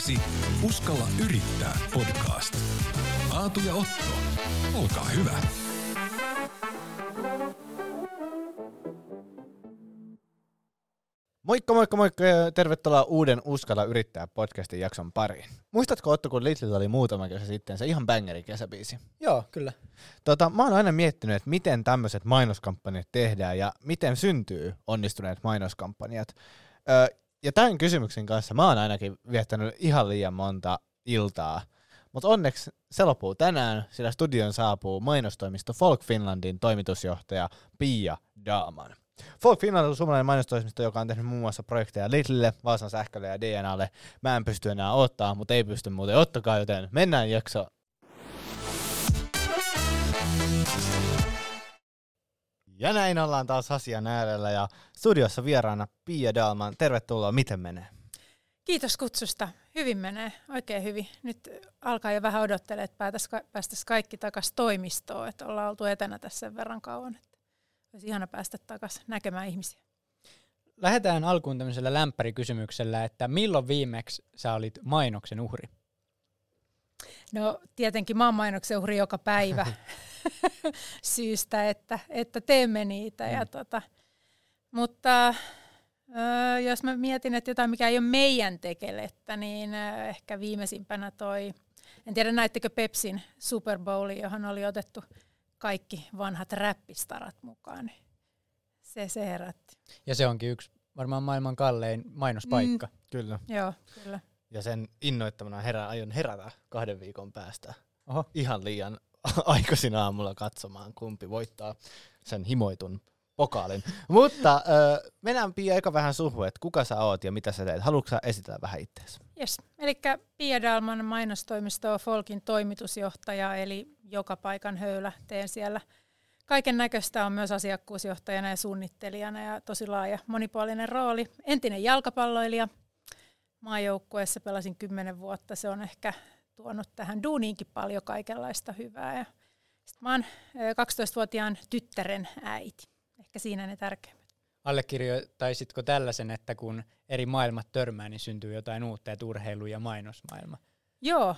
Seuraavaksi Uskalla yrittää podcast. Aatu ja Otto, olkaa hyvä. Moikka, moikka, moikka ja tervetuloa uuden Uskalla yrittää podcastin jakson pariin. Muistatko Otto, kun Little oli muutama kesä sitten se ihan bangeri kesäbiisi? Joo, kyllä. Tota, mä oon aina miettinyt, että miten tämmöiset mainoskampanjat tehdään ja miten syntyy onnistuneet mainoskampanjat. Ö, ja tämän kysymyksen kanssa mä oon ainakin viettänyt ihan liian monta iltaa. Mutta onneksi se loppuu tänään, sillä studion saapuu mainostoimisto Folk Finlandin toimitusjohtaja Pia Daaman. Folk Finland on suomalainen mainostoimisto, joka on tehnyt muun muassa projekteja Lidlille, Vaasan sähkölle ja DNAlle. Mä en pysty enää ottaa, mutta ei pysty muuten ottakaa, joten mennään jakso. Ja näin ollaan taas asian äärellä ja studiossa vieraana Pia Dalman. Tervetuloa, miten menee? Kiitos kutsusta. Hyvin menee, oikein hyvin. Nyt alkaa jo vähän odottelemaan, että päästäisiin kaikki takaisin toimistoon, että ollaan oltu etänä tässä sen verran kauan. Että olisi ihana päästä takaisin näkemään ihmisiä. Lähdetään alkuun tämmöisellä lämpärikysymyksellä, että milloin viimeksi sä olit mainoksen uhri? No tietenkin mä oon mainoksen uhri joka päivä syystä, että, että teemme niitä. Mm. Ja tota, mutta ö, jos mä mietin, että jotain mikä ei ole meidän tekelettä, niin ö, ehkä viimeisimpänä toi, en tiedä näittekö Pepsin Super Bowli, johon oli otettu kaikki vanhat räppistarat mukaan. Niin se, se herätti. Ja se onkin yksi varmaan maailman kallein mainospaikka. Mm. Kyllä. Joo, kyllä. Ja sen innoittamana herä, aion herätä kahden viikon päästä Oho. ihan liian aikaisin aamulla katsomaan, kumpi voittaa sen himoitun pokaalin. Mutta äh, mennään Pia eka vähän suhu, että kuka sä oot ja mitä sä teet. Haluatko sä esitellä vähän itseäsi? Yes. Eli Pia Dalman mainostoimisto Folkin toimitusjohtaja, eli joka paikan höylä teen siellä. Kaiken näköistä on myös asiakkuusjohtajana ja suunnittelijana ja tosi laaja monipuolinen rooli. Entinen jalkapalloilija, maajoukkueessa pelasin kymmenen vuotta. Se on ehkä tuonut tähän duuniinkin paljon kaikenlaista hyvää. Ja sit mä oon 12-vuotiaan tyttären äiti. Ehkä siinä ne tärkeimmät. Allekirjoittaisitko tällaisen, että kun eri maailmat törmää, niin syntyy jotain uutta, että urheilu- ja mainosmaailma? Joo,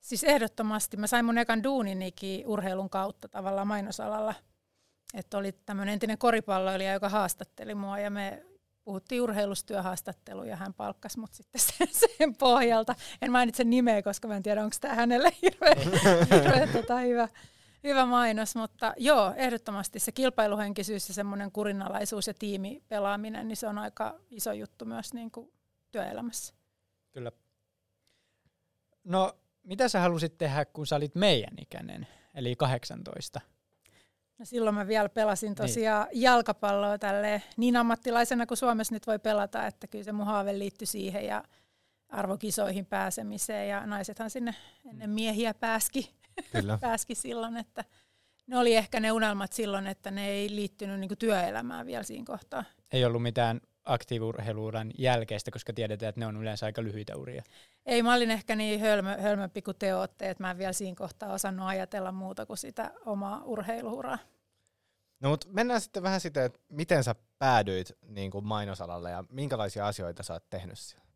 siis ehdottomasti. Mä sain mun ekan duuninikin urheilun kautta tavallaan mainosalalla. Että oli tämmöinen entinen koripalloilija, joka haastatteli mua ja me puhuttiin urheilustyöhaastattelu ja hän palkkasi mut sitten sen, sen pohjalta. En mainitse nimeä, koska mä en tiedä, onko tämä hänelle hirveän hirveä, tota, hyvä, hyvä mainos, mutta joo, ehdottomasti se kilpailuhenkisyys ja semmoinen kurinalaisuus ja tiimipelaaminen, niin se on aika iso juttu myös niin kuin työelämässä. Kyllä. No, mitä sä halusit tehdä, kun sä olit meidän ikäinen, eli 18? No silloin mä vielä pelasin niin. tosiaan niin. jalkapalloa tälle niin ammattilaisena kuin Suomessa nyt voi pelata, että kyllä se mun haave liittyi siihen ja arvokisoihin pääsemiseen ja naisethan sinne ennen miehiä pääski, kyllä. pääski silloin, että ne oli ehkä ne unelmat silloin, että ne ei liittynyt niinku työelämään vielä siinä kohtaa. Ei ollut mitään aktiiviurheiluuran jälkeistä, koska tiedetään, että ne on yleensä aika lyhyitä uria. Ei, mä olin ehkä niin hölmö, hölmömpi kuin te olette, että mä en vielä siinä kohtaa osannut ajatella muuta kuin sitä omaa urheiluuraa. No mutta mennään sitten vähän sitä, että miten sä päädyit niin kuin mainosalalle ja minkälaisia asioita sä oot tehnyt siellä?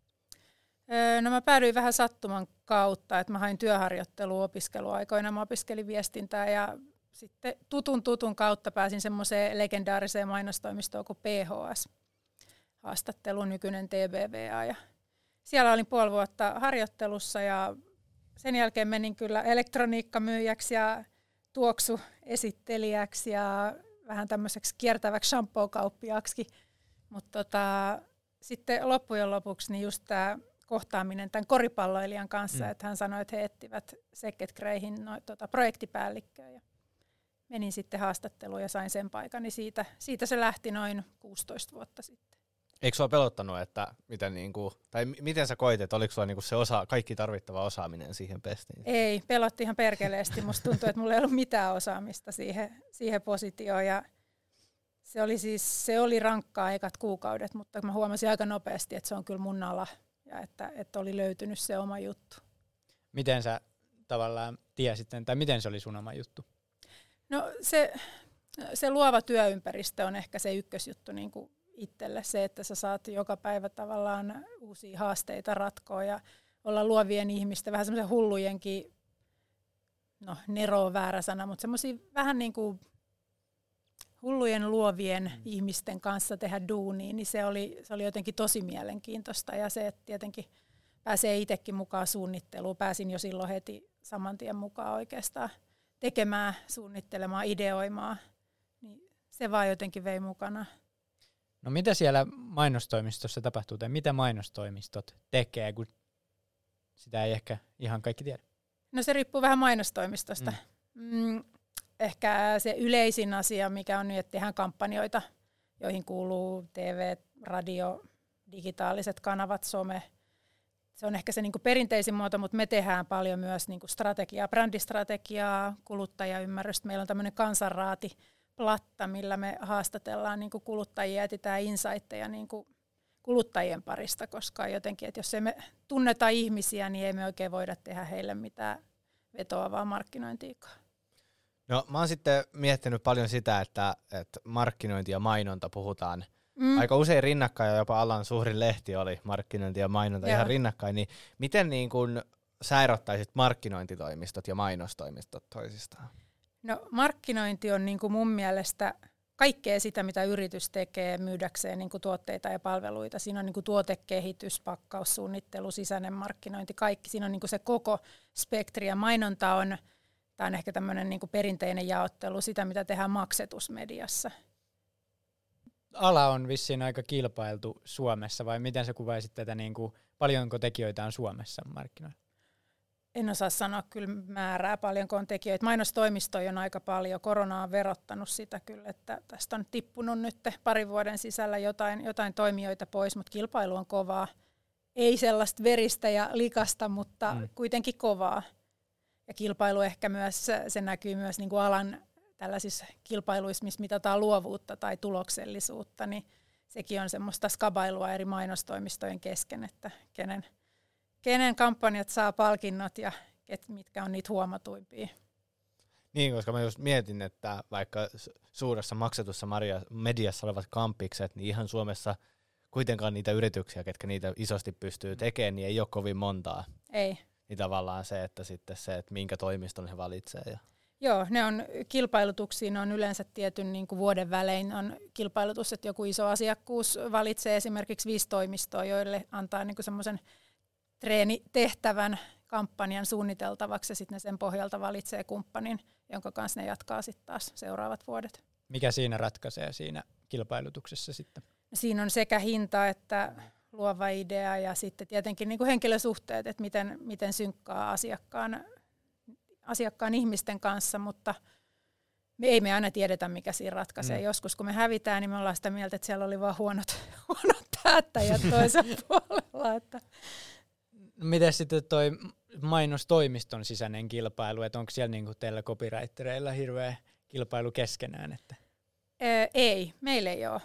Öö, no mä päädyin vähän sattuman kautta, että mä hain työharjoittelua opiskeluaikoina. Mä opiskelin viestintää ja sitten tutun tutun kautta pääsin semmoiseen legendaariseen mainostoimistoon kuin PHS. Haastattelu nykyinen TBVA ja siellä olin puoli vuotta harjoittelussa ja sen jälkeen menin kyllä elektroniikkamyyjäksi ja tuoksuesittelijäksi ja vähän tämmöiseksi kiertäväksi shampoo-kauppiaksi. Mutta tota, sitten loppujen lopuksi niin just tämä kohtaaminen tämän koripalloilijan kanssa, mm. että hän sanoi, että he etsivät Seket Greihin no, tota, projektipäällikköä. Ja menin sitten haastatteluun ja sain sen paikan, niin siitä, siitä se lähti noin 16 vuotta sitten. Eikö sua pelottanut, että miten, niinku, tai miten sä koit, että oliko sulla niinku se osa, kaikki tarvittava osaaminen siihen pestiin? Ei, pelotti ihan perkeleesti. Musta tuntui, että mulla ei ollut mitään osaamista siihen, siihen positioon. Ja se oli siis, se oli rankkaa ekat kuukaudet, mutta mä huomasin aika nopeasti, että se on kyllä mun ala ja että, että oli löytynyt se oma juttu. Miten sä tavallaan tiesit, tai miten se oli sun oma juttu? No se, se luova työympäristö on ehkä se ykkösjuttu niin kuin itselle se, että sä saat joka päivä tavallaan uusia haasteita ratkoa ja olla luovien ihmisten, vähän semmoisen hullujenkin, no Nero on väärä sana, mutta semmoisia vähän niin kuin hullujen luovien mm. ihmisten kanssa tehdä duunia, niin se oli, se oli jotenkin tosi mielenkiintoista. Ja se, että tietenkin pääsee itsekin mukaan suunnitteluun, pääsin jo silloin heti saman tien mukaan oikeastaan tekemään, suunnittelemaan, ideoimaan, niin se vaan jotenkin vei mukana. No mitä siellä mainostoimistossa tapahtuu, tai mitä mainostoimistot tekee, kun sitä ei ehkä ihan kaikki tiedä? No se riippuu vähän mainostoimistosta. Mm. Mm, ehkä se yleisin asia, mikä on nyt, että tehdään kampanjoita, joihin kuuluu TV, radio, digitaaliset kanavat, some. Se on ehkä se niin kuin perinteisin muoto, mutta me tehdään paljon myös niin kuin strategiaa, brändistrategiaa, kuluttajaymmärrystä. Meillä on tämmöinen kansanraati, platta, millä me haastatellaan niin kuluttajia, etsitään insightteja niin kuluttajien parista, koska jotenkin, että jos emme tunneta ihmisiä, niin ei me oikein voida tehdä heille mitään vetoavaa markkinointiikaa. No mä oon sitten miettinyt paljon sitä, että, että markkinointi ja mainonta puhutaan mm. aika usein rinnakkain, ja jopa alan suurin lehti oli markkinointi ja mainonta Joo. ihan rinnakkain, niin miten niin kun sä erottaisit markkinointitoimistot ja mainostoimistot toisistaan? No markkinointi on niin kuin mun mielestä kaikkea sitä, mitä yritys tekee myydäkseen niin kuin tuotteita ja palveluita. Siinä on niin kuin tuotekehitys, pakkaussuunnittelu, sisäinen markkinointi, kaikki. Siinä on niin kuin se koko spektri ja mainonta on, tämä on ehkä tämmöinen niin kuin perinteinen jaottelu, sitä mitä tehdään maksetusmediassa. Ala on vissiin aika kilpailtu Suomessa vai miten sä kuvaisit tätä, niin kuin, paljonko tekijöitä on Suomessa markkinoilla? En osaa sanoa kyllä määrää paljonko on tekijöitä. Mainostoimistoja on aika paljon. Korona on verottanut sitä kyllä, että tästä on tippunut nyt parin vuoden sisällä jotain, jotain toimijoita pois, mutta kilpailu on kovaa. Ei sellaista veristä ja likasta, mutta mm. kuitenkin kovaa. Ja kilpailu ehkä myös, se näkyy myös niin kuin alan tällaisissa kilpailuissa, missä mitataan luovuutta tai tuloksellisuutta, niin sekin on semmoista skabailua eri mainostoimistojen kesken, että kenen – kenen kampanjat saa palkinnot ja ket, mitkä on niitä huomatuimpia. Niin, koska mä just mietin, että vaikka suuressa maksetussa mediassa olevat kampikset, niin ihan Suomessa kuitenkaan niitä yrityksiä, ketkä niitä isosti pystyy tekemään, niin ei ole kovin montaa. Ei. Niin tavallaan se, että sitten se, että minkä toimiston he valitsee. Ja. Joo, ne on kilpailutuksiin on yleensä tietyn niin kuin vuoden välein on kilpailutus, että joku iso asiakkuus valitsee esimerkiksi viisi toimistoa, joille antaa niin semmoisen treenitehtävän kampanjan suunniteltavaksi ja sitten ne sen pohjalta valitsee kumppanin, jonka kanssa ne jatkaa sitten taas seuraavat vuodet. Mikä siinä ratkaisee siinä kilpailutuksessa sitten? Siinä on sekä hinta että luova idea ja sitten tietenkin niin kuin henkilösuhteet, että miten, miten synkkaa asiakkaan, asiakkaan ihmisten kanssa, mutta me ei me aina tiedetä, mikä siinä ratkaisee. Mm. Joskus kun me hävitään, niin me ollaan sitä mieltä, että siellä oli vain huonot, huonot päättäjät toisella puolella. Että Miten sitten toi mainostoimiston sisäinen kilpailu, että onko siellä niinku teillä copywritereilla hirveä kilpailu keskenään? Että? Ee, ei, meillä ei ole.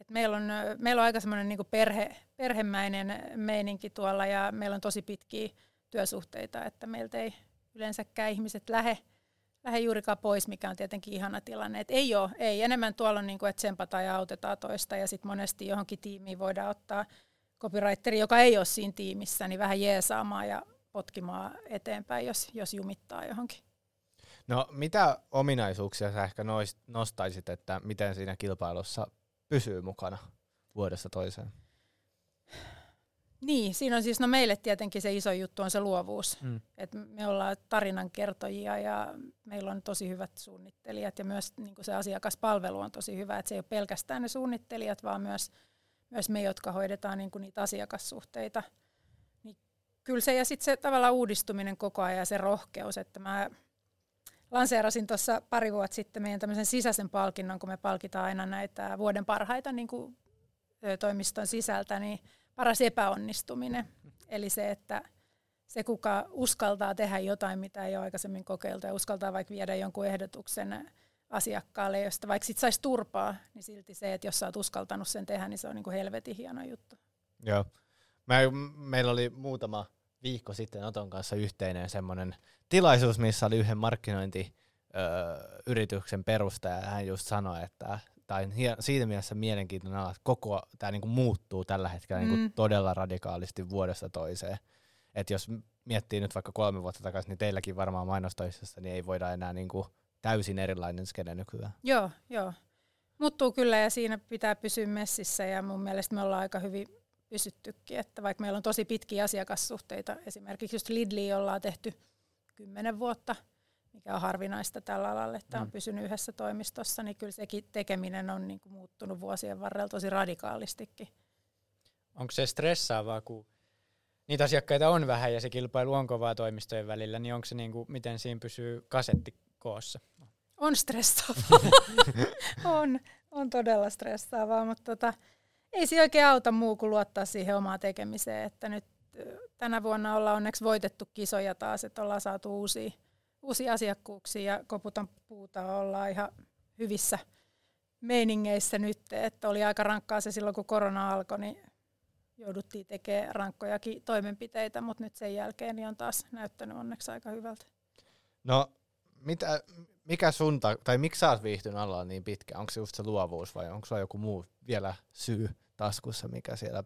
Et meillä, on, meillä on aika semmoinen niinku perhe, perhemäinen meininki tuolla ja meillä on tosi pitkiä työsuhteita, että meiltä ei yleensäkään ihmiset lähde, lähde juurikaan pois, mikä on tietenkin ihana tilanne. Et ei ole, ei. Enemmän tuolla on, niinku, että tsempataan ja autetaan toista ja sitten monesti johonkin tiimiin voidaan ottaa – copywriteri, joka ei ole siinä tiimissä, niin vähän jeesaamaan ja potkimaan eteenpäin, jos, jos jumittaa johonkin. No mitä ominaisuuksia sä ehkä nostaisit, että miten siinä kilpailussa pysyy mukana vuodesta toiseen? Niin, siinä on siis, no meille tietenkin se iso juttu on se luovuus. Mm. Et me ollaan tarinankertojia ja meillä on tosi hyvät suunnittelijat ja myös niin se asiakaspalvelu on tosi hyvä. Et se ei ole pelkästään ne suunnittelijat, vaan myös myös me, jotka hoidetaan niin kuin niitä asiakassuhteita. Niin kyllä se ja sitten se tavallaan uudistuminen koko ajan ja se rohkeus, että mä lanseerasin tuossa pari vuotta sitten meidän tämmöisen sisäisen palkinnon, kun me palkitaan aina näitä vuoden parhaita niin kuin toimiston sisältä, niin paras epäonnistuminen. Eli se, että se kuka uskaltaa tehdä jotain, mitä ei ole aikaisemmin kokeiltu ja uskaltaa vaikka viedä jonkun ehdotuksen asiakkaalle, josta vaikka sit saisi turpaa, niin silti se, että jos sä oot uskaltanut sen tehdä, niin se on niin kuin helvetin hieno juttu. Joo. Mä, meillä oli muutama viikko sitten Oton kanssa yhteinen semmoinen tilaisuus, missä oli yhden markkinointiyrityksen perustaja, ja hän just sanoi, että tai siitä mielessä mielenkiintoinen ala, että koko tämä niinku muuttuu tällä hetkellä niinku mm. niinku todella radikaalisti vuodesta toiseen. että jos miettii nyt vaikka kolme vuotta takaisin, niin teilläkin varmaan mainostoisessa, niin ei voida enää niin kuin täysin erilainen skene nykyään. Joo, joo. Muuttuu kyllä ja siinä pitää pysyä messissä ja mun mielestä me ollaan aika hyvin pysyttykin, että vaikka meillä on tosi pitkiä asiakassuhteita, esimerkiksi just Lidli ollaan tehty kymmenen vuotta, mikä on harvinaista tällä alalla, että on mm. pysynyt yhdessä toimistossa, niin kyllä sekin tekeminen on niin kuin muuttunut vuosien varrella tosi radikaalistikin. Onko se stressaavaa, kun niitä asiakkaita on vähän ja se kilpailu on kovaa toimistojen välillä, niin onko se niin kuin, miten siinä pysyy kasetti koossa? On stressaavaa. on, on todella stressaavaa, mutta tota, ei se oikein auta muu kuin luottaa siihen omaan tekemiseen, että nyt tänä vuonna ollaan onneksi voitettu kisoja taas, että ollaan saatu uusia, uusia asiakkuuksia ja koputan puuta ollaan ihan hyvissä meiningeissä nyt, että oli aika rankkaa se silloin, kun korona alkoi, niin jouduttiin tekemään rankkojakin toimenpiteitä, mutta nyt sen jälkeen niin on taas näyttänyt onneksi aika hyvältä. No, mitä, mikä sun, ta- tai miksi sä oot viihtynyt alalla niin pitkään? Onko se just se luovuus vai onko se joku muu vielä syy taskussa, mikä siellä,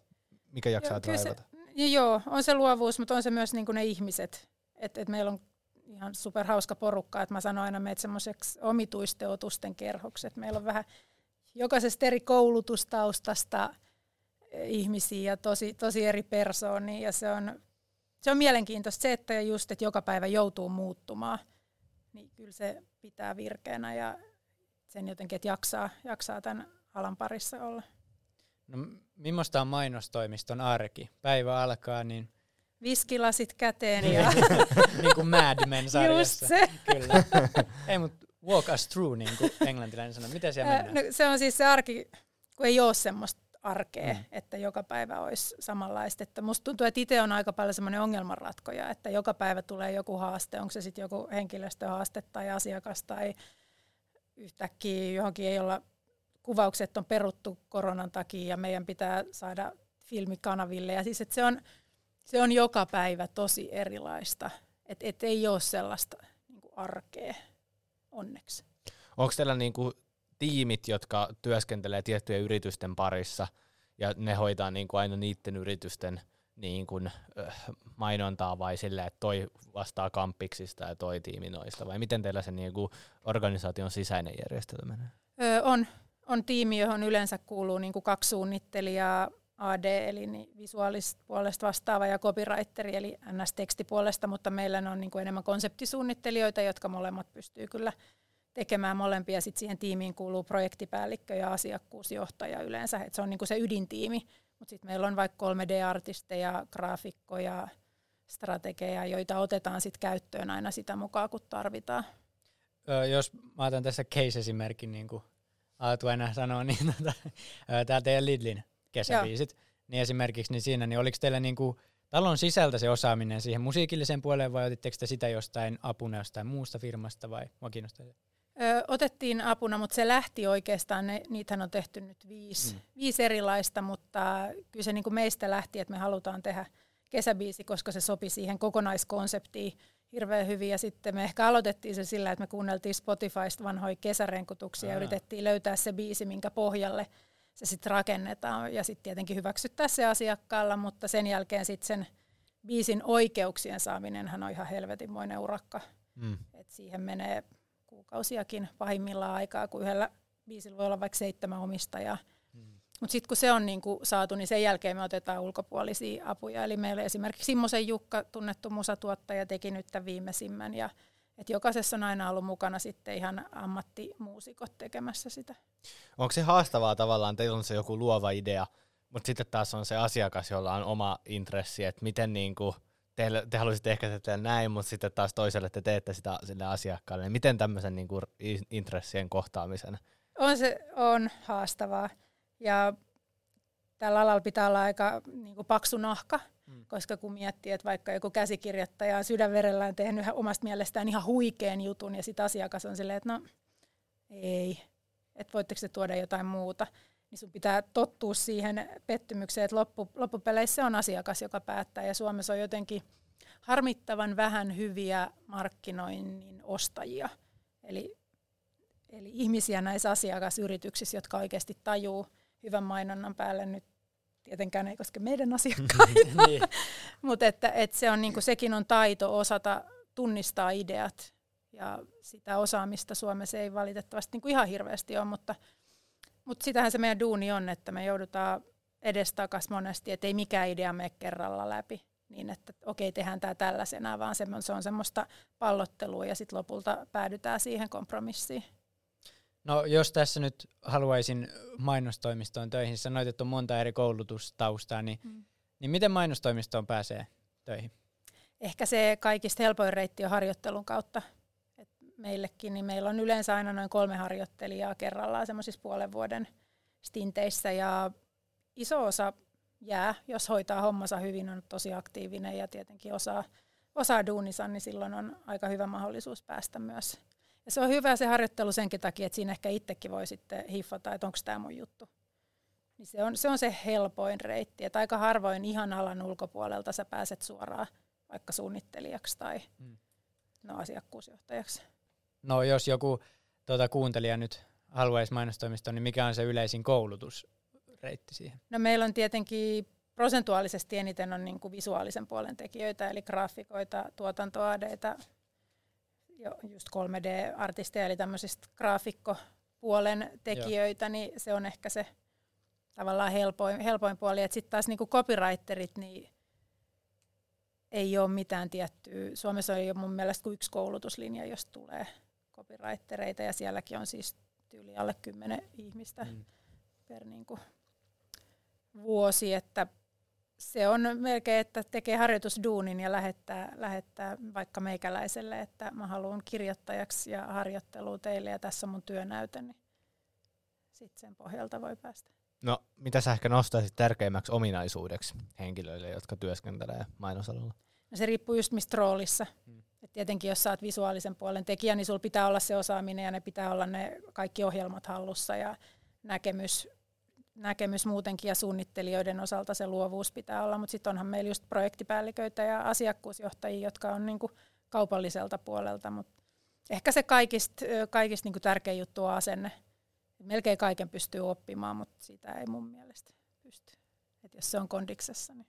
mikä jaksaa joo, se, Joo, on se luovuus, mutta on se myös niin ne ihmiset. Et, et meillä on ihan superhauska porukka, että mä sanon aina meitä semmoiseksi omituisten otusten kerhoksi, että meillä on vähän jokaisesta eri koulutustaustasta ihmisiä ja tosi, tosi eri persoonia ja se on, se on mielenkiintoista se, että just, että joka päivä joutuu muuttumaan, niin kyllä se pitää virkeänä ja sen jotenkin, että jaksaa, jaksaa tämän alan parissa olla. No millaista on mainostoimiston arki? Päivä alkaa, niin... Viskilasit käteen ja... niin kuin Mad Men-sarjassa. Just se. Kyllä. Ei, mutta walk us through, niin kuin englantilainen sanoo. Miten siellä mennään? No, se on siis se arki, kun ei ole semmoista arkea, mm. että joka päivä olisi samanlaista. Että musta tuntuu, että itse on aika paljon semmoinen ongelmanratkoja, että joka päivä tulee joku haaste, onko se sitten joku henkilöstöhaaste tai asiakas tai yhtäkkiä johonkin ei olla kuvaukset on peruttu koronan takia ja meidän pitää saada filmikanaville. Ja siis, että se, on, se on joka päivä tosi erilaista. Että et ei ole sellaista niin arkea, onneksi. Onko teillä niin kuin tiimit, jotka työskentelee tiettyjen yritysten parissa ja ne hoitaa niin kuin aina niiden yritysten niin kuin, äh, mainontaa vai sille, että toi vastaa kampiksista ja toi tiimi noista, vai miten teillä se niin kuin organisaation sisäinen järjestelmä menee? Öö, on. On tiimi, johon yleensä kuuluu niin kuin kaksi suunnittelijaa, AD eli niin visuaalista puolesta vastaava ja copywriteri eli NS-tekstipuolesta, mutta meillä on niin kuin enemmän konseptisuunnittelijoita, jotka molemmat pystyy kyllä tekemään molempia. Sitten siihen tiimiin kuuluu projektipäällikkö ja asiakkuusjohtaja yleensä, että se on niin kuin se ydintiimi. Mutta sitten meillä on vaikka 3D-artisteja, graafikkoja, strategeja, joita otetaan sitten käyttöön aina sitä mukaan, kun tarvitaan. Öö, jos mä otan tässä case-esimerkin, niin kuin Aatu aina sanoo, niin tota, tämä teidän Lidlin kesäbiisit, Joo. niin esimerkiksi niin siinä, niin oliko teillä niin kuin talon sisältä se osaaminen siihen musiikilliseen puoleen vai otitteko te sitä jostain apuna jostain muusta firmasta vai mua kiinnostaa se? Ö, otettiin apuna, mutta se lähti oikeastaan, ne, niitähän on tehty nyt viisi, mm. viisi erilaista, mutta kyllä se niin kuin meistä lähti, että me halutaan tehdä kesäbiisi, koska se sopi siihen kokonaiskonseptiin hirveän hyvin. Ja sitten me ehkä aloitettiin se sillä, että me kuunneltiin Spotifysta vanhoja kesärenkutuksia ja yritettiin löytää se biisi, minkä pohjalle se sitten rakennetaan. Ja sitten tietenkin hyväksyttää se asiakkaalla, mutta sen jälkeen sitten sen biisin oikeuksien saaminenhan on ihan helvetinmoinen urakka. Mm. Et siihen menee kuukausiakin pahimmillaan aikaa, kun yhdellä biisillä voi olla vaikka seitsemän omistajaa. Mm. Mutta sitten kun se on niinku saatu, niin sen jälkeen me otetaan ulkopuolisia apuja. Eli meillä esimerkiksi Simmosen Jukka, tunnettu musatuottaja, teki nyt tämän viimeisimmän. Ja et jokaisessa on aina ollut mukana sitten ihan ammattimuusikot tekemässä sitä. Onko se haastavaa tavallaan, teillä on se joku luova idea, mutta sitten taas on se asiakas, jolla on oma intressi, että miten niinku – te, te haluaisitte ehkä tehdä näin, mutta sitten taas toiselle te teette sitä sille asiakkaalle. Niin miten tämmöisen niin kuin, intressien kohtaamisen? On se on haastavaa. Ja tällä alalla pitää olla aika niin kuin paksu nahka, mm. koska kun miettii, että vaikka joku käsikirjoittaja on sydänverellään tehnyt omasta mielestään ihan huikean jutun, ja sitten asiakas on silleen, että no ei, että voitteko te tuoda jotain muuta, niin sun pitää tottua siihen pettymykseen, että loppu, loppupeleissä on asiakas, joka päättää, ja Suomessa on jotenkin harmittavan vähän hyviä markkinoinnin ostajia. Eli, eli ihmisiä näissä asiakasyrityksissä, jotka oikeasti tajuu hyvän mainonnan päälle nyt tietenkään ei koske meidän asiakkaita, niin. mutta että, että se on, niin sekin on taito osata tunnistaa ideat ja sitä osaamista Suomessa ei valitettavasti niin kuin ihan hirveästi ole, mutta, mutta sitähän se meidän duuni on, että me joudutaan edestakas monesti, että ei mikään idea mene kerralla läpi niin, että okei, tehdään tämä tällaisena, vaan se on semmoista pallottelua ja sitten lopulta päädytään siihen kompromissiin. No jos tässä nyt haluaisin mainostoimistoon töihin, sanoit, että on monta eri koulutustaustaa, niin, mm. niin miten mainostoimistoon pääsee töihin? Ehkä se kaikista helpoin reitti on harjoittelun kautta. Meillekin, niin meillä on yleensä aina noin kolme harjoittelijaa kerrallaan semmoisissa puolen vuoden stinteissä ja iso osa jää, jos hoitaa hommansa hyvin, on tosi aktiivinen ja tietenkin osaa, osaa duunisa, niin silloin on aika hyvä mahdollisuus päästä myös. Ja se on hyvä se harjoittelu senkin takia, että siinä ehkä itsekin voi sitten hiffata, että onko tämä mun juttu. Niin se, on, se on se helpoin reitti, että aika harvoin ihan alan ulkopuolelta sä pääset suoraan vaikka suunnittelijaksi tai hmm. no, asiakkuusjohtajaksi. No jos joku tuota, kuuntelija nyt haluaisi mainostoimistoon, niin mikä on se yleisin koulutus reitti siihen? No meillä on tietenkin prosentuaalisesti eniten on niin kuin visuaalisen puolen tekijöitä, eli graafikoita, tuotantoadeita, just 3D-artisteja, eli tämmöisistä graafikkopuolen tekijöitä, Joo. niin se on ehkä se tavallaan helpoin, helpoin puoli. Sitten taas niin kuin copywriterit, niin ei ole mitään tiettyä. Suomessa on jo mun mielestä kuin yksi koulutuslinja, jos tulee copywritereita, ja sielläkin on siis tyyli alle kymmenen ihmistä mm. per niin kuin vuosi, että se on melkein, että tekee harjoitusduunin ja lähettää, lähettää vaikka meikäläiselle, että mä haluan kirjoittajaksi ja harjoittelua teille ja tässä on mun työnäyte, niin sitten sen pohjalta voi päästä. No, mitä sä ehkä nostaisit tärkeimmäksi ominaisuudeksi henkilöille, jotka työskentelee mainosalalla? No se riippuu just mistä roolissa. Hmm. Et tietenkin jos sä oot visuaalisen puolen tekijä, niin sulla pitää olla se osaaminen ja ne pitää olla ne kaikki ohjelmat hallussa ja näkemys näkemys muutenkin ja suunnittelijoiden osalta se luovuus pitää olla, mutta sitten onhan meillä just projektipäälliköitä ja asiakkuusjohtajia, jotka on niinku kaupalliselta puolelta, mutta ehkä se kaikista, kaikista niinku tärkein juttu on asenne. Melkein kaiken pystyy oppimaan, mutta sitä ei mun mielestä pysty. Et jos se on kondiksessa, niin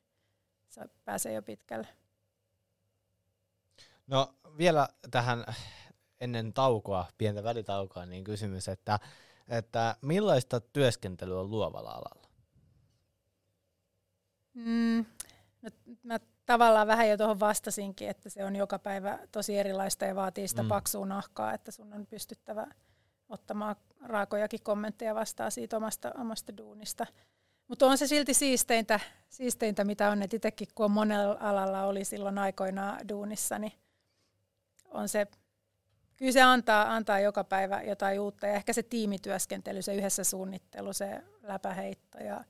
se pääsee jo pitkälle. No vielä tähän ennen taukoa, pientä välitaukoa, niin kysymys, että että millaista työskentelyä on luovalla alalla? Mm, no, mä tavallaan vähän jo tuohon vastasinkin, että se on joka päivä tosi erilaista ja vaatii sitä mm. paksua nahkaa, että sun on pystyttävä ottamaan raakojakin kommentteja vastaan siitä omasta, omasta duunista. Mutta on se silti siisteintä, siisteintä, mitä on, että itsekin kun on monella alalla oli silloin aikoinaan duunissa, niin on se kyllä se antaa, antaa joka päivä jotain uutta ja ehkä se tiimityöskentely, se yhdessä suunnittelu, se läpäheitto ja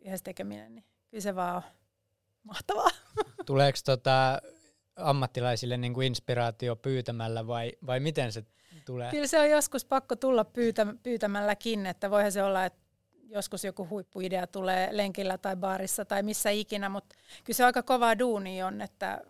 yhdessä tekeminen, niin kyllä se vaan on mahtavaa. Tuleeko tota ammattilaisille niin kuin inspiraatio pyytämällä vai, vai miten se tulee? Kyllä se on joskus pakko tulla pyytä, pyytämälläkin, että voihan se olla, että joskus joku huippuidea tulee lenkillä tai baarissa tai missä ikinä, mutta kyllä se aika kova duuni on, että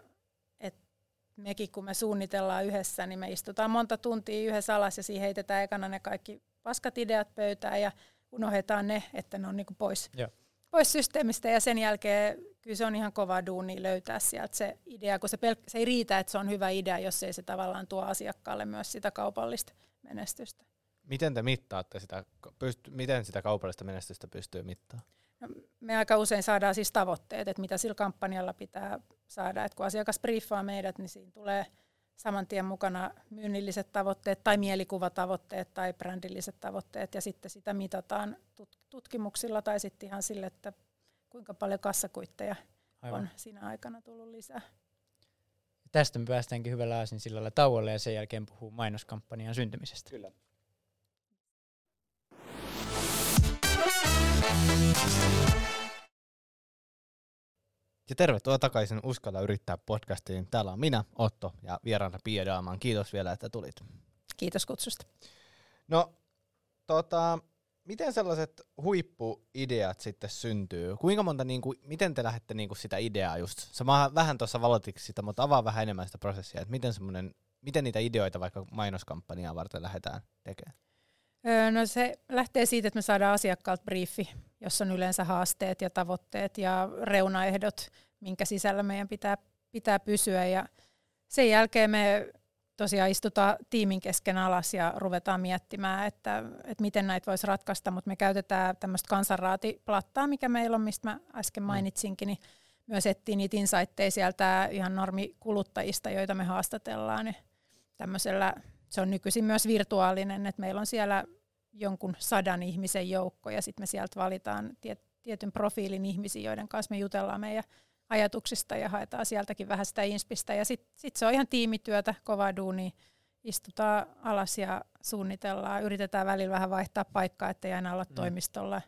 mekin kun me suunnitellaan yhdessä, niin me istutaan monta tuntia yhdessä alas ja siihen heitetään ekana ne kaikki paskat ideat pöytään ja unohdetaan ne, että ne on niinku pois, ja. pois systeemistä ja sen jälkeen kyllä se on ihan kova duuni löytää sieltä se idea, kun se, pel- se ei riitä, että se on hyvä idea, jos ei se tavallaan tuo asiakkaalle myös sitä kaupallista menestystä. Miten te mittaatte sitä, pyst- miten sitä kaupallista menestystä pystyy mittaamaan? Me aika usein saadaan siis tavoitteet, että mitä sillä kampanjalla pitää saada. Et kun asiakas briefaa meidät, niin siinä tulee saman tien mukana myynnilliset tavoitteet tai mielikuvatavoitteet tai brändilliset tavoitteet ja sitten sitä mitataan tutkimuksilla tai sitten ihan sille, että kuinka paljon kassakuitteja Aivan. on siinä aikana tullut lisää. Tästä me päästäänkin hyvällä sillä tauolle ja sen jälkeen puhuu mainoskampanjan syntymisestä. Kyllä. Ja tervetuloa takaisin Uskalla yrittää podcastiin. Täällä on minä, Otto, ja vieraana Pia Daaman. Kiitos vielä, että tulit. Kiitos kutsusta. No, tota, miten sellaiset huippuideat sitten syntyy? Kuinka monta, niin kuin, miten te lähdette niin kuin sitä ideaa just? Sä vähän tuossa valotit sitä, mutta avaa vähän enemmän sitä prosessia, että miten, miten niitä ideoita vaikka mainoskampanjaa varten lähdetään tekemään? No se lähtee siitä, että me saadaan asiakkaalta briefi, jossa on yleensä haasteet ja tavoitteet ja reunaehdot, minkä sisällä meidän pitää, pitää pysyä. Ja sen jälkeen me tosiaan istutaan tiimin kesken alas ja ruvetaan miettimään, että, että miten näitä voisi ratkaista, mutta me käytetään tämmöistä kansanraatiplattaa, mikä meillä on, mistä mä äsken mm. mainitsinkin, niin myös etsii niitä insightteja sieltä ihan normikuluttajista, joita me haastatellaan. Niin tämmöisellä, se on nykyisin myös virtuaalinen, että meillä on siellä jonkun sadan ihmisen joukko ja sitten me sieltä valitaan tiet, tietyn profiilin ihmisiä, joiden kanssa me jutellaan meidän ajatuksista ja haetaan sieltäkin vähän sitä inspistä. Ja sitten sit se on ihan tiimityötä, kovaa duunia. Istutaan alas ja suunnitellaan, yritetään välillä vähän vaihtaa paikkaa, ettei aina olla mm. toimistolla.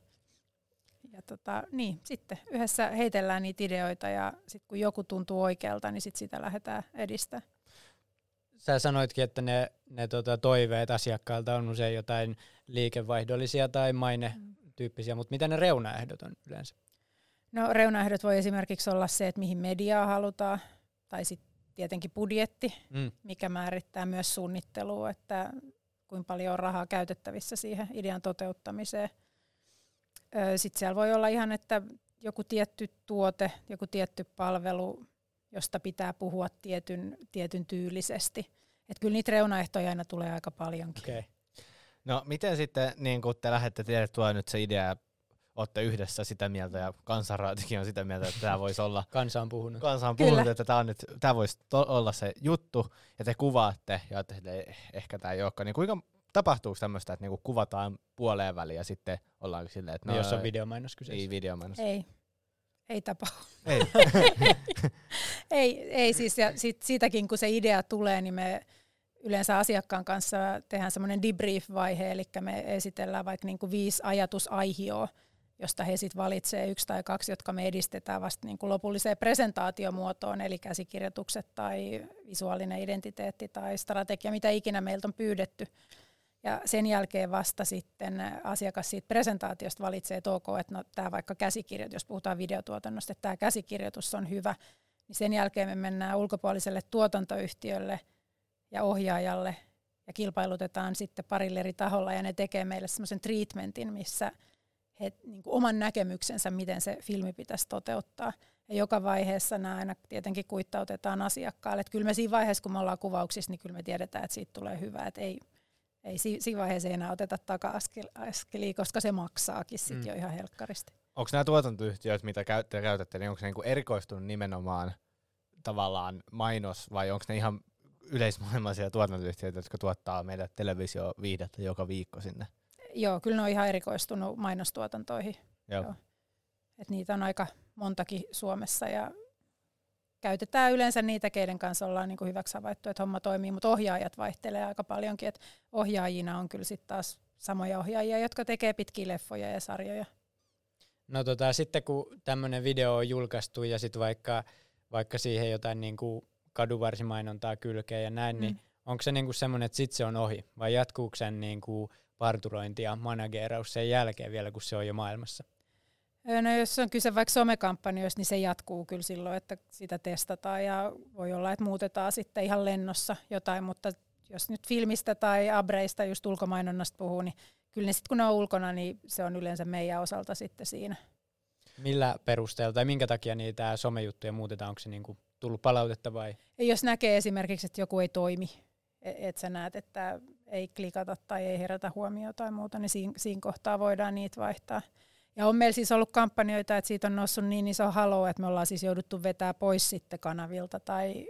Ja tota, niin, sitten yhdessä heitellään niitä ideoita ja sitten kun joku tuntuu oikealta, niin sit sitä lähdetään edistämään. Sä sanoitkin, että ne, ne tota, toiveet asiakkailta on usein jotain liikevaihdollisia tai maine-tyyppisiä, mutta mitä ne reunaehdot on yleensä? No reunaehdot voi esimerkiksi olla se, että mihin mediaa halutaan, tai sitten tietenkin budjetti, mm. mikä määrittää myös suunnittelua, että kuinka paljon on rahaa käytettävissä siihen idean toteuttamiseen. Sitten siellä voi olla ihan, että joku tietty tuote, joku tietty palvelu, josta pitää puhua tietyn, tietyn tyylisesti. Että kyllä niitä reunaehtoja aina tulee aika paljonkin. Okay. No miten sitten, niin kun te lähdette teille tuo nyt se idea olette yhdessä sitä mieltä ja kansanraatikin on sitä mieltä, että tämä voisi olla... Kansa on puhunut. Kansa on puhunut, Kyllä. että tämä, on nyt, tämä voisi to- olla se juttu, ja te kuvaatte, ja että ehkä tämä ei olekaan. Niin kuinka tapahtuuko tämmöistä, että niinku kuvataan puoleen väliin ja sitten ollaan silleen, että... No, no, jos on videomainos kyseessä. Ei videomainos. Ei. Ei tapahdu. Ei. ei, ei siis, ja sit, siitäkin kun se idea tulee, niin me yleensä asiakkaan kanssa tehdään semmoinen debrief-vaihe, eli me esitellään vaikka niinku viisi ajatusaihioa, josta he sitten valitsee yksi tai kaksi, jotka me edistetään vasta niin kuin lopulliseen presentaatiomuotoon, eli käsikirjoitukset tai visuaalinen identiteetti tai strategia, mitä ikinä meiltä on pyydetty. Ja sen jälkeen vasta sitten asiakas siitä presentaatiosta valitsee, että ok, että no, tämä vaikka käsikirjoitus, jos puhutaan videotuotannosta, että tämä käsikirjoitus on hyvä, niin sen jälkeen me mennään ulkopuoliselle tuotantoyhtiölle ja ohjaajalle ja kilpailutetaan sitten parille eri taholla ja ne tekee meille semmoisen treatmentin, missä – he, niin kuin oman näkemyksensä, miten se filmi pitäisi toteuttaa. Ja joka vaiheessa nämä aina tietenkin kuittautetaan asiakkaalle. Että kyllä me siinä vaiheessa, kun me ollaan kuvauksissa, niin kyllä me tiedetään, että siitä tulee hyvä. Että ei, ei siinä vaiheessa enää oteta taka-askelia, koska se maksaakin sit mm. jo ihan helkkaristi. Onko nämä tuotantoyhtiöt, mitä käytte, käytätte, niin onko ne niinku erikoistunut nimenomaan tavallaan mainos, vai onko ne ihan yleismaailmaisia tuotantoyhtiöitä, jotka tuottaa meidän televisioviihdettä joka viikko sinne? Joo, kyllä ne on ihan erikoistunut mainostuotantoihin. Joo. Joo. Et niitä on aika montakin Suomessa ja käytetään yleensä niitä, keiden kanssa ollaan niin kuin hyväksi havaittu, että homma toimii, mutta ohjaajat vaihtelee aika paljonkin. Et ohjaajina on kyllä sitten taas samoja ohjaajia, jotka tekee pitkiä leffoja ja sarjoja. No tota, sitten kun tämmöinen video on julkaistu ja sitten vaikka, vaikka siihen jotain niin kuin kaduvarsimainontaa kylkeen ja näin, niin mm. niin onko se niin semmoinen, että sitten se on ohi vai jatkuuko sen niin kuin parturointi ja manageraus sen jälkeen vielä, kun se on jo maailmassa? No jos on kyse vaikka somekampanjoista, niin se jatkuu kyllä silloin, että sitä testataan ja voi olla, että muutetaan sitten ihan lennossa jotain, mutta jos nyt filmistä tai abreista just ulkomainonnasta puhuu, niin kyllä ne sitten kun ne on ulkona, niin se on yleensä meidän osalta sitten siinä. Millä perusteella tai minkä takia niitä somejuttuja muutetaan? Onko se niinku tullut palautetta vai? Jos näkee esimerkiksi, että joku ei toimi, e- että sä näet, että ei klikata tai ei herätä huomiota tai muuta, niin siinä, siinä kohtaa voidaan niitä vaihtaa. Ja on meillä siis ollut kampanjoita, että siitä on noussut niin iso halo, että me ollaan siis jouduttu vetää pois sitten kanavilta tai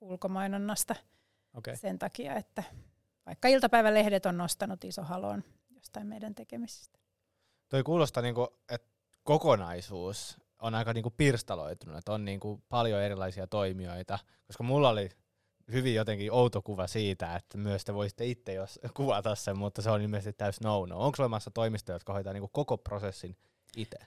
ulkomainonnasta okay. sen takia, että vaikka iltapäivälehdet on nostanut iso haloon jostain meidän tekemisistä. Toi kuulostaa, niinku, että kokonaisuus on aika niinku pirstaloitunut, että on niinku paljon erilaisia toimijoita, koska mulla oli hyvin jotenkin outo kuva siitä, että myös te voisitte itse jos kuvata sen, mutta se on ilmeisesti täys no no. Onko olemassa toimistoja, jotka hoitaa niin koko prosessin itse?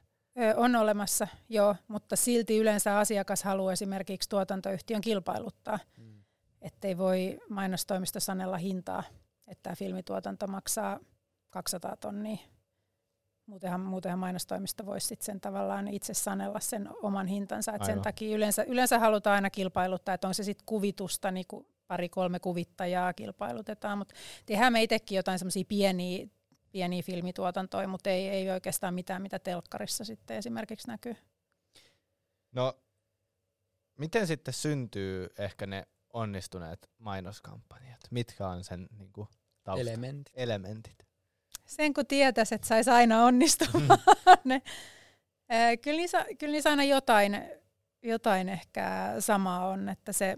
On olemassa, joo, mutta silti yleensä asiakas haluaa esimerkiksi tuotantoyhtiön kilpailuttaa, mm. ettei voi mainostoimisto sanella hintaa, että tämä filmituotanto maksaa 200 tonnia Muutenhan, muutenhan mainostoimisto voisi sitten sen tavallaan itse sanella sen oman hintansa. Et sen takia yleensä, yleensä halutaan aina kilpailuttaa, että on se sitten kuvitusta, niin pari-kolme kuvittajaa kilpailutetaan, mutta tehdään me itsekin jotain semmoisia pieniä pieniä filmituotantoja, mutta ei, ei oikeastaan mitään, mitä telkkarissa sitten esimerkiksi näkyy. No, miten sitten syntyy ehkä ne onnistuneet mainoskampanjat? Mitkä on sen niin kuin, tausta? Elementit. elementit? Sen kun tietäisi, että saisi aina onnistumaan. ne. Kyllä, niissä, kyllä niissä aina jotain, jotain ehkä samaa on, että se,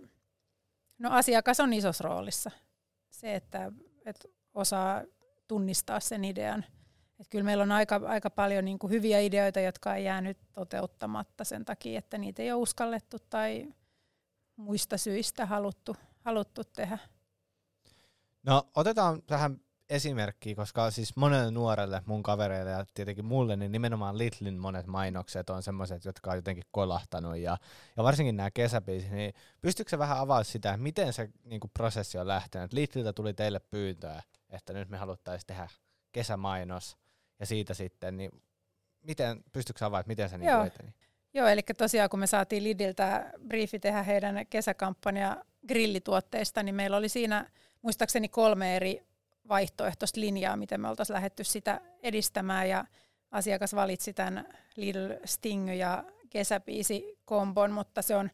no asiakas on isossa roolissa. Se, että, että osaa tunnistaa sen idean. Että kyllä meillä on aika, aika paljon niin kuin hyviä ideoita, jotka on jäänyt toteuttamatta sen takia, että niitä ei ole uskallettu tai muista syistä haluttu, haluttu tehdä. No otetaan tähän esimerkkiä, koska siis monelle nuorelle, mun kavereille ja tietenkin mulle, niin nimenomaan Litlin monet mainokset on semmoiset, jotka on jotenkin kolahtanut ja, ja varsinkin nämä kesäbiisit, niin pystyykö se vähän avaa sitä, miten se niin kuin, prosessi on lähtenyt? Litliltä tuli teille pyyntöä, että nyt me haluttaisiin tehdä kesämainos ja siitä sitten, niin miten, pystyykö avaamaan, että miten se niin eteni? Joo, eli tosiaan kun me saatiin Lidiltä briefi tehdä heidän kesäkampanja grillituotteista, niin meillä oli siinä muistaakseni kolme eri vaihtoehtoista linjaa, miten me oltaisiin lähdetty sitä edistämään ja asiakas valitsi tämän Lidl Sting ja kesäpiisi kombon, mutta se, on,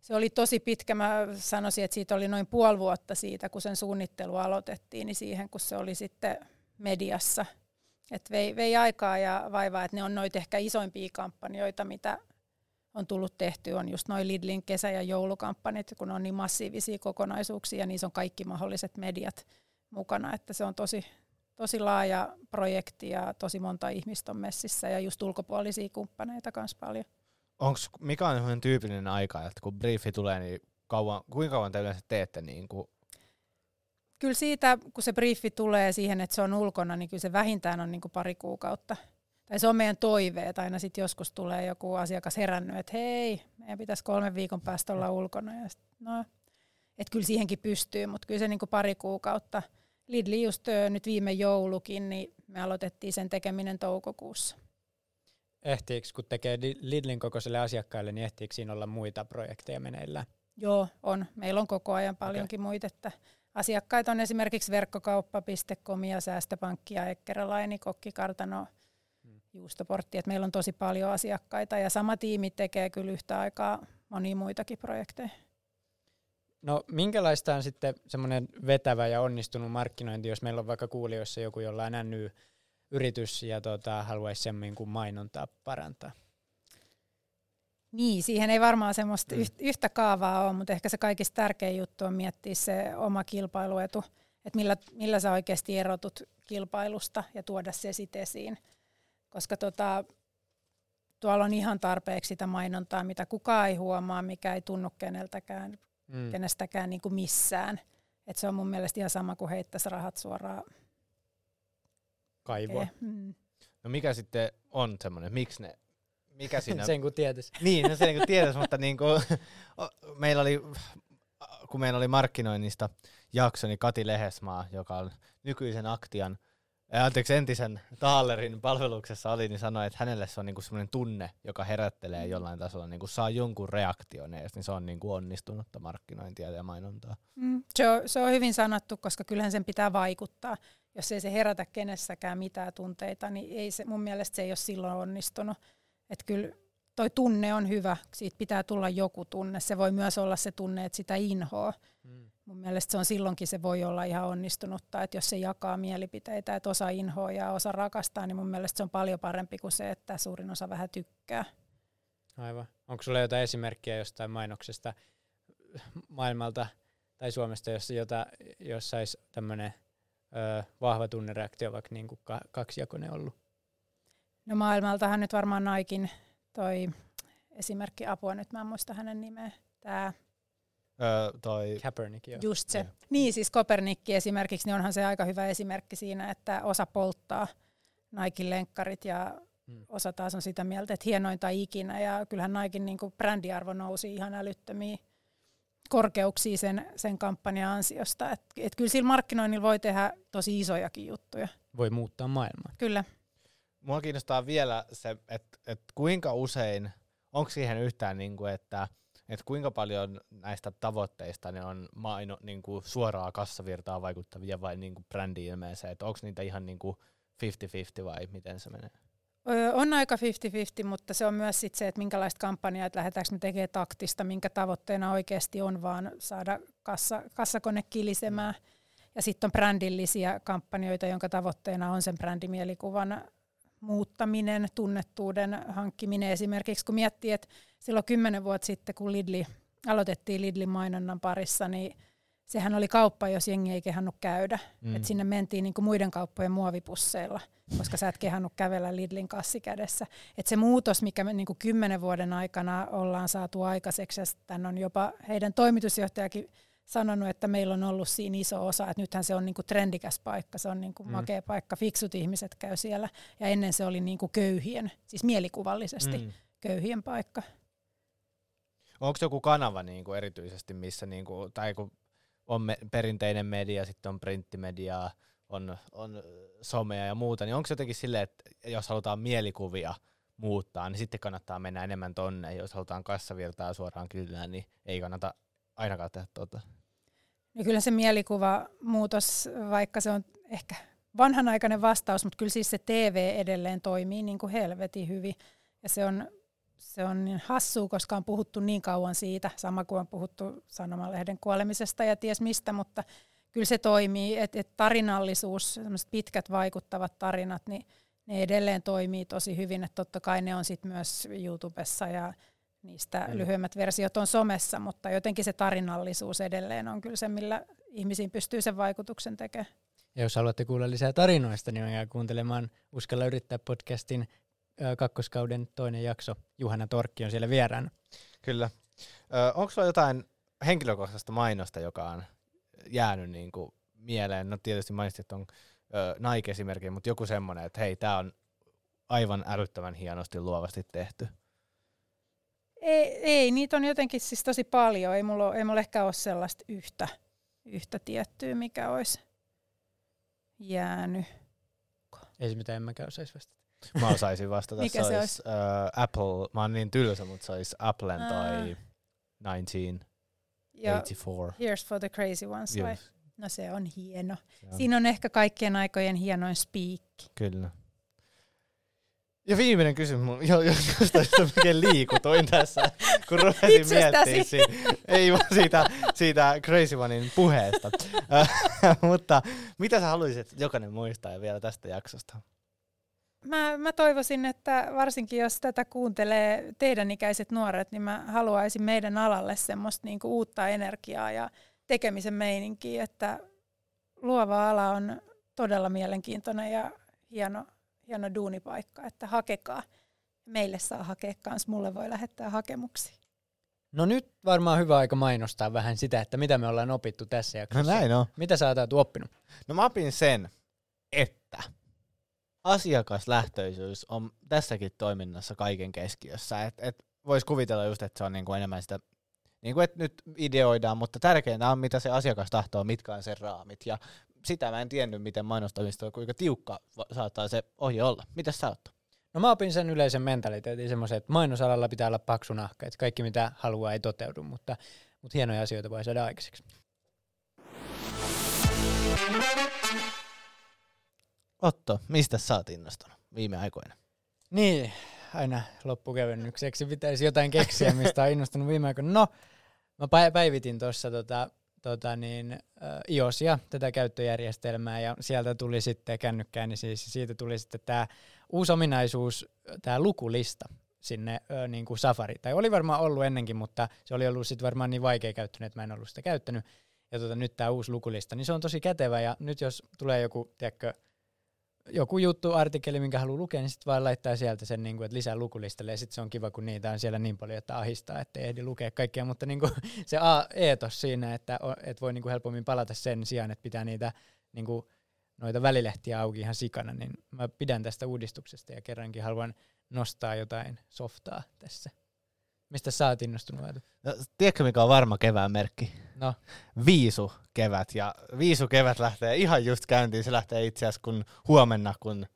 se oli tosi pitkä. Mä sanoisin, että siitä oli noin puoli vuotta siitä, kun sen suunnittelu aloitettiin, niin siihen, kun se oli sitten mediassa. Et vei, vei aikaa ja vaivaa, että ne on noita ehkä isoimpia kampanjoita, mitä on tullut tehty, on just noin Lidlin kesä- ja joulukampanjat, kun on niin massiivisia kokonaisuuksia, ja niissä on kaikki mahdolliset mediat mukana, että se on tosi, tosi laaja projekti ja tosi monta ihmistä on messissä ja just ulkopuolisia kumppaneita kanssa paljon. Onks, mikä on tyypillinen aika, että kun briefi tulee, niin kauan, kuinka kauan te yleensä teette niin kuin Kyllä siitä, kun se briefi tulee siihen, että se on ulkona, niin kyllä se vähintään on niin kuin pari kuukautta. Tai se on meidän toive, että aina sitten joskus tulee joku asiakas herännyt, että hei, meidän pitäisi kolmen viikon päästä olla ulkona. Ja sit, no, että kyllä siihenkin pystyy, mutta kyllä se niin kuin pari kuukautta. Lidli just nyt viime joulukin, niin me aloitettiin sen tekeminen toukokuussa. Ehtiikö, kun tekee Lidlin kokoiselle asiakkaille, niin ehtiikö siinä olla muita projekteja meneillään? Joo, on. Meillä on koko ajan paljonkin okay. muita. Että asiakkaita on esimerkiksi verkkokauppa.com ja Säästöpankki ja Ekkeralaini, Kokkikartano, hmm. Juustoportti. Että meillä on tosi paljon asiakkaita ja sama tiimi tekee kyllä yhtä aikaa monia muitakin projekteja. No minkälaista on sitten semmoinen vetävä ja onnistunut markkinointi, jos meillä on vaikka kuulijoissa joku, jolla on NY yritys ja tota, haluaisi semmin kuin mainontaa parantaa? Niin, siihen ei varmaan semmoista mm. yhtä kaavaa ole, mutta ehkä se kaikista tärkein juttu on miettiä se oma kilpailuetu, että millä, millä sä oikeasti erotut kilpailusta ja tuoda se sitten esiin. Koska tota, tuolla on ihan tarpeeksi sitä mainontaa, mitä kukaan ei huomaa, mikä ei tunnu keneltäkään mm. kenestäkään niin kuin missään. Et se on mun mielestä ihan sama kuin heittäisi rahat suoraan kaivoon. Mm. No mikä sitten on semmoinen, miksi ne, mikä siinä... sen kun tietäisi. Niin, no sen kun tietäisi, mutta niin kuin, meillä oli, kun meillä oli markkinoinnista jakso, niin Kati Lehesmaa, joka on nykyisen Aktian anteeksi, entisen Taalerin palveluksessa oli, niin sanoi, että hänelle se on niinku semmoinen tunne, joka herättelee jollain tasolla, niinku saa jonkun reaktion edes, niin se on niinku onnistunutta markkinointia ja mainontaa. Mm. Se, on, se on hyvin sanottu, koska kyllähän sen pitää vaikuttaa. Jos ei se herätä kenessäkään mitään tunteita, niin ei se, mun mielestä se ei ole silloin onnistunut. Että kyllä toi tunne on hyvä, siitä pitää tulla joku tunne. Se voi myös olla se tunne, että sitä inhoa. Mun mielestä se on silloinkin se voi olla ihan onnistunutta, että jos se jakaa mielipiteitä, että osa inhoa ja osa rakastaa, niin mun mielestä se on paljon parempi kuin se, että suurin osa vähän tykkää. Aivan. Onko sulla jotain esimerkkiä jostain mainoksesta maailmalta tai Suomesta, jossa, jota, jossa olisi tämmöinen vahva tunnereaktio, vaikka niin kuin kaksijakoinen ollut? No maailmaltahan nyt varmaan Naikin toi esimerkki apua, nyt mä en muista hänen nimeä. Tämä Öö, toi... Kaepernick, joo. Just se. Yeah. Niin, siis Kopernikki esimerkiksi, niin onhan se aika hyvä esimerkki siinä, että osa polttaa Naikin lenkkarit ja hmm. osa taas on sitä mieltä, että hienointa ikinä. Ja kyllähän Naikin niin brändiarvo nousi ihan älyttömiä korkeuksia sen, sen kampanjan ansiosta. Et, et kyllä sillä markkinoinnilla voi tehdä tosi isojakin juttuja. Voi muuttaa maailmaa. Kyllä. Mua kiinnostaa vielä se, että et kuinka usein, onko siihen yhtään, niin kuin, että – että kuinka paljon näistä tavoitteista ne on maino, niin kuin suoraa kassavirtaa vaikuttavia vai niin kuin brändi-ilmeeseen, että onko niitä ihan niin kuin 50-50 vai miten se menee? On aika 50-50, mutta se on myös sit se, että minkälaista kampanjaa, että lähdetäänkö me tekemään taktista, minkä tavoitteena oikeasti on vaan saada kassa, kassakone kilisemään. Ja sitten on brändillisiä kampanjoita, jonka tavoitteena on sen brändimielikuvan muuttaminen, tunnettuuden hankkiminen. Esimerkiksi kun miettii, että silloin kymmenen vuotta sitten, kun Lidli, aloitettiin Lidlin mainonnan parissa, niin sehän oli kauppa, jos jengi ei kehannut käydä. Mm. Et sinne mentiin niinku muiden kauppojen muovipusseilla, koska sä et kehannut kävellä Lidlin kassi kädessä. Et se muutos, mikä me niinku kymmenen vuoden aikana ollaan saatu aikaiseksi, ja tämän on jopa heidän toimitusjohtajakin sanonut, että meillä on ollut siinä iso osa, että nythän se on niinku trendikäs paikka, se on niinku Mm. makea paikka, fiksut ihmiset käy siellä, ja ennen se oli niinku köyhien, siis mielikuvallisesti mm. köyhien paikka. Onko joku kanava niinku erityisesti, missä niinku, tai kun on me, perinteinen media, sitten on printtimediaa, on, on somea ja muuta, niin onko jotenkin silleen, että jos halutaan mielikuvia muuttaa, niin sitten kannattaa mennä enemmän tonne. Jos halutaan kassavirtaa suoraan kyllä, niin ei kannata ainakaan tehdä tuota. Ja kyllä se mielikuva muutos, vaikka se on ehkä vanhanaikainen vastaus, mutta kyllä siis se TV edelleen toimii niin kuin helvetin hyvin. Ja se on, se on niin hassua, koska on puhuttu niin kauan siitä, sama kuin on puhuttu sanomalehden kuolemisesta ja ties mistä, mutta kyllä se toimii, että et tarinallisuus, pitkät vaikuttavat tarinat, niin ne edelleen toimii tosi hyvin, että totta kai ne on sitten myös YouTubessa ja niistä Mm. mm. lyhyemmät versiot on somessa, mutta jotenkin se tarinallisuus edelleen on kyllä se, millä ihmisiin pystyy sen vaikutuksen tekemään. Ja jos haluatte kuulla lisää tarinoista, niin jää kuuntelemaan Uskalla yrittää podcastin kakkoskauden toinen jakso. Juhana Torkki on siellä vieraana. Kyllä. Onko sulla jotain henkilökohtaista mainosta, joka on jäänyt niinku mieleen? No tietysti mainitsit, että on ö, Nike-esimerkki, mutta joku semmoinen, että hei, tämä on aivan älyttömän hienosti luovasti tehty. Ei, ei, niitä on jotenkin siis tosi paljon. Ei mulla, ei mulla ehkä ole sellaista yhtä, yhtä tiettyä, mikä olisi jäänyt. Ei se mitään, en mäkään osaisi vastata. Mä osaisin vastata. Mikä se olisi? Ö, Apple, mä oon niin tylsä, mutta se olisi Applen Aa. tai 1984. Ja Here's for the crazy ones, vai? Just, No se on hieno. on. Siinä on ehkä kaikkien aikojen hienoin spiikki. Kyllä. Ja viimeinen kysymys, mun- jo, jo, jostain sitä oikein liikutoin tässä, kun rupesin miettimään siitä, ei vaan siitä, siitä Crazy Onein puheesta. Äh, Mutta mitä sä haluaisit, että jokainen muistaa vielä tästä jaksosta? Mä, mä toivoisin, että varsinkin jos tätä kuuntelee teidän ikäiset nuoret, niin mä haluaisin meidän alalle semmoista niinku uutta energiaa ja tekemisen meininkiä, että luova ala on todella mielenkiintoinen ja hieno, hieno duunipaikka, että hakekaa. Meille saa hakea kans, mulle voi lähettää hakemuksia. No nyt varmaan hyvä aika mainostaa vähän sitä, että mitä me ollaan opittu tässä No jaksossa. näin on. Mitä sä oot oppinut? No mä opin sen, että asiakaslähtöisyys on tässäkin toiminnassa kaiken keskiössä. Et, et Voisi kuvitella just, että se on niinku enemmän sitä, niinku että nyt ideoidaan, mutta tärkeintä on, mitä se asiakas tahtoo, mitkä on sen raamit. Ja sitä mä en tiennyt, miten mainostoimisto, kuinka tiukka saattaa se ohje olla. Mitäs sä oot? No mä opin sen yleisen mentaliteetin semmoisen, että mainosalalla pitää olla paksu nahka, että kaikki mitä haluaa ei toteudu, mutta, mutta hienoja asioita voi saada aikaiseksi. Otto, mistä sä oot innostunut viime aikoina? Niin, aina loppukevennykseksi pitäisi jotain keksiä, mistä on innostunut viime aikoina. No, mä pä- päivitin tuossa tota, tota niin, iOSia, tätä käyttöjärjestelmää, ja sieltä tuli sitten kännykkään, niin siis siitä tuli sitten tämä uusi ominaisuus, tämä lukulista sinne ö, niin kuin Safari. Tai oli varmaan ollut ennenkin, mutta se oli ollut sitten varmaan niin vaikea käyttönyt, että mä en ollut sitä käyttänyt. Ja tota, nyt tämä uusi lukulista, niin se on tosi kätevä, ja nyt jos tulee joku, tiedätkö, joku juttu, artikkeli, minkä haluaa lukea, niin sitten vaan laittaa sieltä sen, niin kuin, että lisää lukulistalle, ja sitten se on kiva, kun niitä on siellä niin paljon, että ahistaa, että ei ehdi lukea kaikkea, mutta niin kuin, se a- eetos siinä, että, että voi niin kuin helpommin palata sen sijaan, että pitää niitä niin kuin, noita välilehtiä auki ihan sikana, niin mä pidän tästä uudistuksesta ja kerrankin haluan nostaa jotain softaa tässä. Mistä sä oot innostunut? No, tiedätkö, mikä on varma kevään merkki? No, Viisu kevät. Ja viisu kevät lähtee ihan just käyntiin. Se lähtee itse asiassa kun huomenna, kun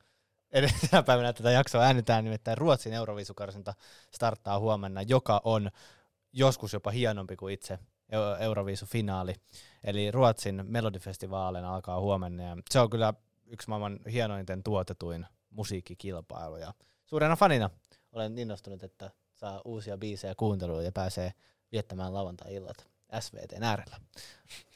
edellisenä päivänä tätä jaksoa äänitään, nimittäin Ruotsin Euroviisukarsinta starttaa huomenna, joka on joskus jopa hienompi kuin itse Eu- Euroviisufinaali. Eli Ruotsin Melodifestivaalin alkaa huomenna. Ja se on kyllä yksi maailman hienointen tuotetuin musiikkikilpailu. Ja suurena fanina olen innostunut, että saa uusia biisejä kuunteluun ja pääsee viettämään lauantai-illat SVTn äärellä.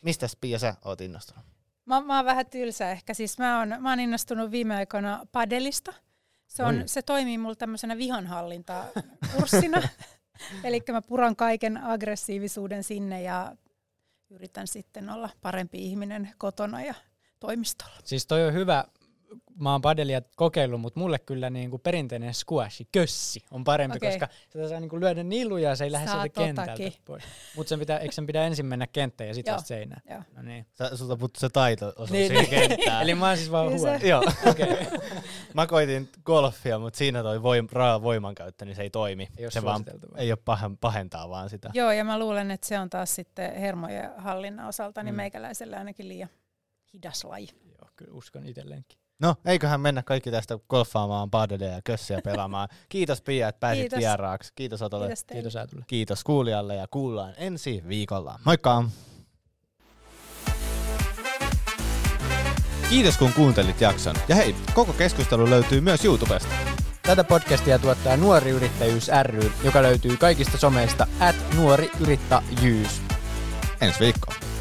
Mistä Pia sä oot innostunut? Mä, mä oon vähän tylsä ehkä. Siis mä oon, mä oon innostunut viime aikoina padelista. Se, on, se toimii mulla tämmöisenä vihanhallintakurssina. Eli mä puran kaiken aggressiivisuuden sinne ja yritän sitten olla parempi ihminen kotona ja toimistolla. Siis toi on hyvä, mä oon padelia kokeillut, mutta mulle kyllä niin kuin perinteinen squashi, kössi, on parempi, okay. koska sitä saa niin kuin lyödä niin lujaa ja se ei lähde sieltä kentältä pois. Mutta sen pitää, eikö sen pitää ensin mennä kenttään ja sitten vasta seinään? Joo. No niin. Sä, sulta puuttuu se taito osuu Niin, siihen niin. kenttään. Eli mä oon siis vaan Kyllä huono. Joo. Okei. Mä koitin golfia, mutta siinä toi voim, raa voimankäyttö, niin se ei toimi. Ei se vaan ei ole pahen, pahentaa vaan sitä. Joo, ja mä luulen, että se on taas sitten hermojen hallinnan osalta, niin Mm. meikäläiselle ainakin liian hidas laji. Joo, kyllä uskon itselleenkin. No, eiköhän mennä kaikki tästä golfaamaan, padelia ja kössiä pelaamaan. Kiitos Pia, että pääsit Kiitos. vieraaksi. Kiitos Otolle. Kiitos teille. Kiitos. Kiitos kuulijalle ja kuullaan ensi viikolla. Moikka! Kiitos kun kuuntelit jakson. Ja hei, koko keskustelu löytyy myös YouTubesta. Tätä podcastia tuottaa Nuori Yrittäjyys ry, joka löytyy kaikista someista at nuori yrittäjyys. Ensi viikkoon.